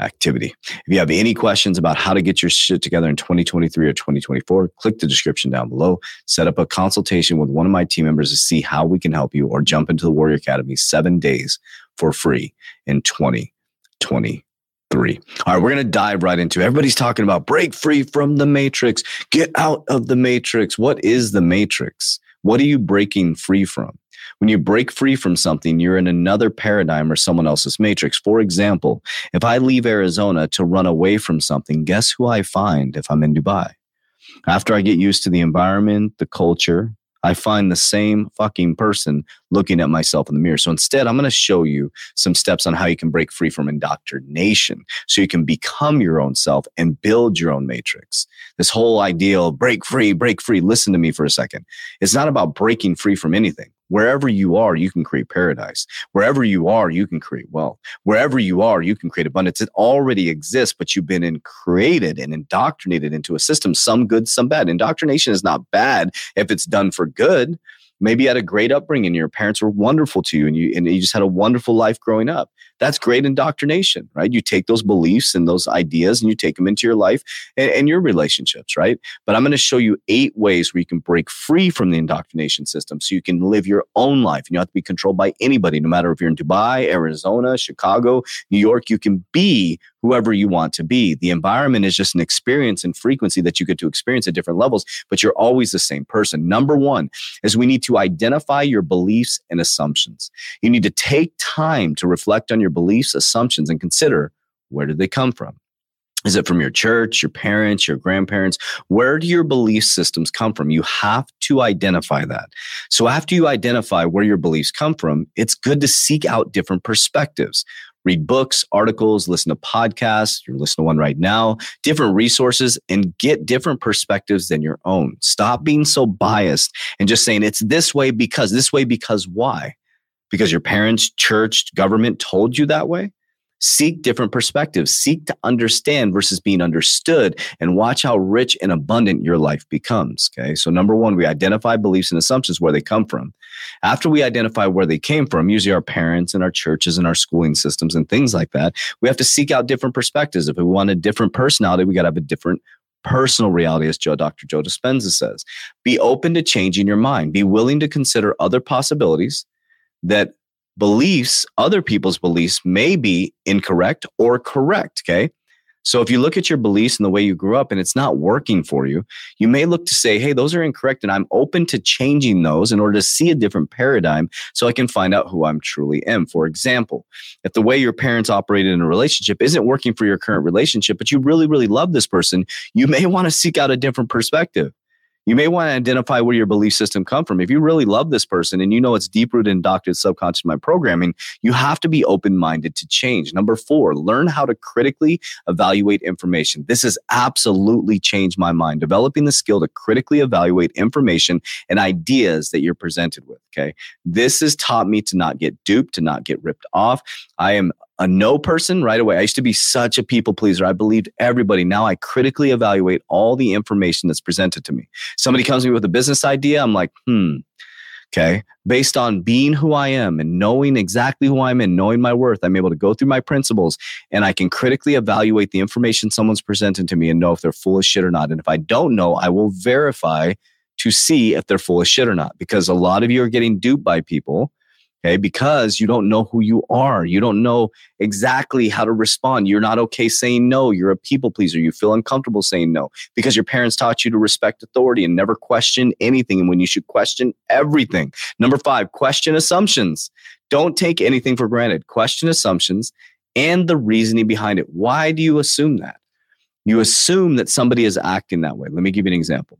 activity. If you have any questions about how to get your shit together in 2023 or 2024, click the description down below. Set up a consultation with one of my team members to see how we can help you or jump into the Warrior Academy seven days for free in 2023. All right, we're going to dive right into it. Everybody's talking about break free from the matrix, get out of the matrix. What is the matrix? What are you breaking free from? When you break free from something, you're in another paradigm or someone else's matrix. For example, if I leave Arizona to run away from something, guess who I find if I'm in Dubai? After I get used to the environment, the culture, I find the same fucking person looking at myself in the mirror. So instead, I'm going to show you some steps on how you can break free from indoctrination so you can become your own self and build your own matrix. This whole ideal break free, break free. Listen to me for a second. It's not about breaking free from anything. Wherever you are, you can create paradise. Wherever you are, you can create wealth. Wherever you are, you can create abundance. It already exists, but you've been in, created and indoctrinated into a system, some good, some bad. Indoctrination is not bad if it's done for good. Maybe you had a great upbringing. Your parents were wonderful to you and you, and you just had a wonderful life growing up. That's great indoctrination, right? You take those beliefs and those ideas and you take them into your life and, and your relationships, right? But I'm going to show you eight ways where you can break free from the indoctrination system so you can live your own life. And you don't have to be controlled by anybody, no matter if you're in Dubai, Arizona, Chicago, New York. You can be whoever you want to be. The environment is just an experience and frequency that you get to experience at different levels, but you're always the same person. Number one is we need to identify your beliefs and assumptions. You need to take time to reflect on your beliefs, assumptions, and consider where did they come from? Is it from your church, your parents, your grandparents? Where do your belief systems come from? You have to identify that. So, after you identify where your beliefs come from, it's good to seek out different perspectives read books, articles, listen to podcasts. You're listening to one right now, different resources, and get different perspectives than your own. Stop being so biased and just saying it's this way because, this way because why? Because your parents, church, government told you that way? Seek different perspectives. Seek to understand versus being understood and watch how rich and abundant your life becomes. Okay. So, number one, we identify beliefs and assumptions where they come from. After we identify where they came from, usually our parents and our churches and our schooling systems and things like that, we have to seek out different perspectives. If we want a different personality, we got to have a different personal reality, as Joe, Dr. Joe Dispenza says. Be open to changing your mind. Be willing to consider other possibilities that beliefs, other people's beliefs may be incorrect or correct. Okay. So if you look at your beliefs and the way you grew up and it's not working for you, you may look to say, hey, those are incorrect. And I'm open to changing those in order to see a different paradigm so I can find out who I'm truly am. For example, if the way your parents operated in a relationship isn't working for your current relationship, but you really, really love this person, you may want to seek out a different perspective. You may want to identify where your belief system come from. If you really love this person and you know it's deep rooted in doctored subconscious mind programming, you have to be open minded to change. Number four, learn how to critically evaluate information. This has absolutely changed my mind. Developing the skill to critically evaluate information and ideas that you're presented with. Okay. This has taught me to not get duped, to not get ripped off. I am a no person right away. I used to be such a people pleaser. I believed everybody. Now I critically evaluate all the information that's presented to me. Somebody comes to me with a business idea. I'm like, hmm, Okay. Based on being who I am and knowing exactly who I'm and knowing my worth, I'm able to go through my principles and I can critically evaluate the information someone's presenting to me and know if they're full of shit or not. And if I don't know, I will verify to see if they're full of shit or not. Because a lot of you are getting duped by people Okay. Because you don't know who you are. You don't know exactly how to respond. You're not okay saying no. You're a people pleaser. You feel uncomfortable saying no because your parents taught you to respect authority and never question anything. And when you should question everything. Number five, question assumptions. Don't take anything for granted. Question assumptions and the reasoning behind it. Why do you assume that? You assume that somebody is acting that way. Let me give you an example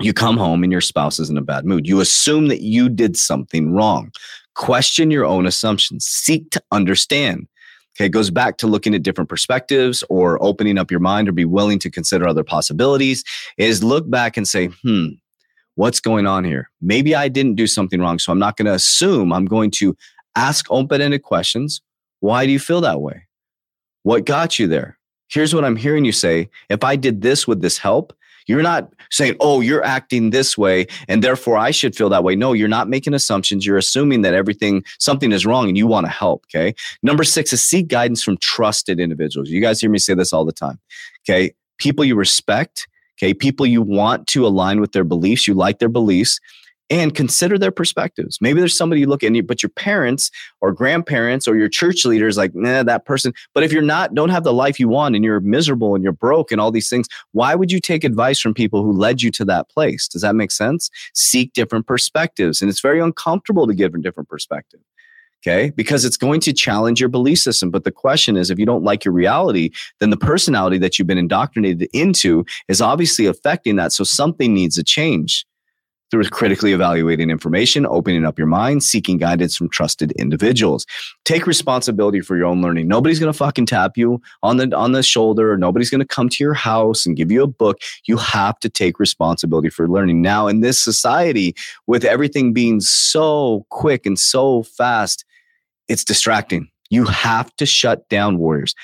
you come home and your spouse is in a bad mood. You assume that you did something wrong. Question your own assumptions. Seek to understand. Okay, it goes back to looking at different perspectives or opening up your mind or be willing to consider other possibilities. Is look back and say, hmm, what's going on here? Maybe I didn't do something wrong. So I'm not going to assume. I'm going to ask open ended questions. Why do you feel that way? What got you there? Here's what I'm hearing you say. If I did this, would this help? You're not saying, oh, you're acting this way and therefore I should feel that way. No, you're not making assumptions. You're assuming that everything, something is wrong and you want to help. Okay. Number six is seek guidance from trusted individuals. You guys hear me say this all the time. Okay. People you respect. Okay. People you want to align with their beliefs. You like their beliefs and consider their perspectives. Maybe there's somebody you look at, but your parents or grandparents or your church leaders like, nah, that person. But if you're not, don't have the life you want and you're miserable and you're broke and all these things, why would you take advice from people who led you to that place? Does that make sense? Seek different perspectives. And it's very uncomfortable to give a different perspective. Okay. Because it's going to challenge your belief system. But the question is, if you don't like your reality, then the personality that you've been indoctrinated into is obviously affecting that. So something needs a change through critically evaluating information, opening up your mind, seeking guidance from trusted individuals. Take responsibility for your own learning. Nobody's going to fucking tap you on the on the shoulder. Nobody's going to come to your house and give you a book. You have to take responsibility for learning. Now in this society with everything being so quick and so fast, it's distracting. You have to shut down warriors.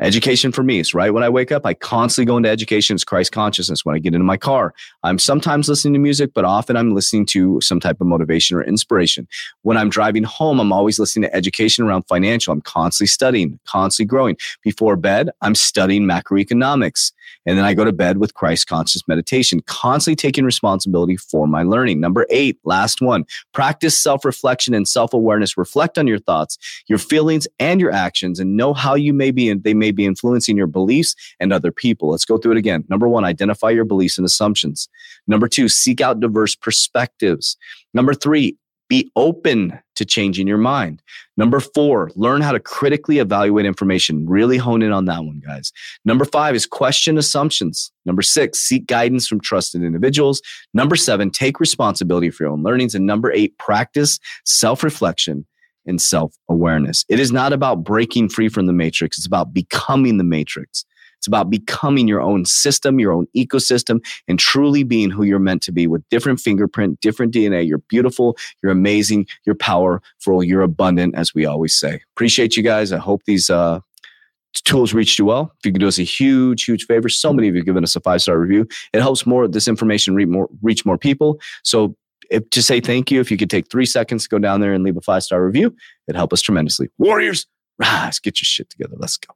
Education for me is right when I wake up, I constantly go into education. It's Christ consciousness. When I get into my car, I'm sometimes listening to music, but often I'm listening to some type of motivation or inspiration. When I'm driving home, I'm always listening to education around financial. I'm constantly studying, constantly growing. Before bed, I'm studying macroeconomics. And then I go to bed with Christ conscious meditation, constantly taking responsibility for my learning. Number eight, last one, practice self reflection and self awareness. Reflect on your thoughts, your feelings, and your actions, and know how you may be, and they may be influencing your beliefs and other people. Let's go through it again. Number one, identify your beliefs and assumptions. Number two, seek out diverse perspectives. Number three, be open to changing your mind. Number four, learn how to critically evaluate information. Really hone in on that one, guys. Number five is question assumptions. Number six, seek guidance from trusted individuals. Number seven, take responsibility for your own learnings. And number eight, practice self reflection and self awareness. It is not about breaking free from the matrix, it's about becoming the matrix. It's about becoming your own system, your own ecosystem, and truly being who you're meant to be with different fingerprint, different DNA. You're beautiful, you're amazing, you're powerful, you're abundant, as we always say. Appreciate you guys. I hope these uh, tools reached you well. If you could do us a huge, huge favor, so many of you have given us a five star review. It helps more this information reach more, reach more people. So if, to say thank you, if you could take three seconds to go down there and leave a five star review, it'd help us tremendously. Warriors, rise, get your shit together. Let's go.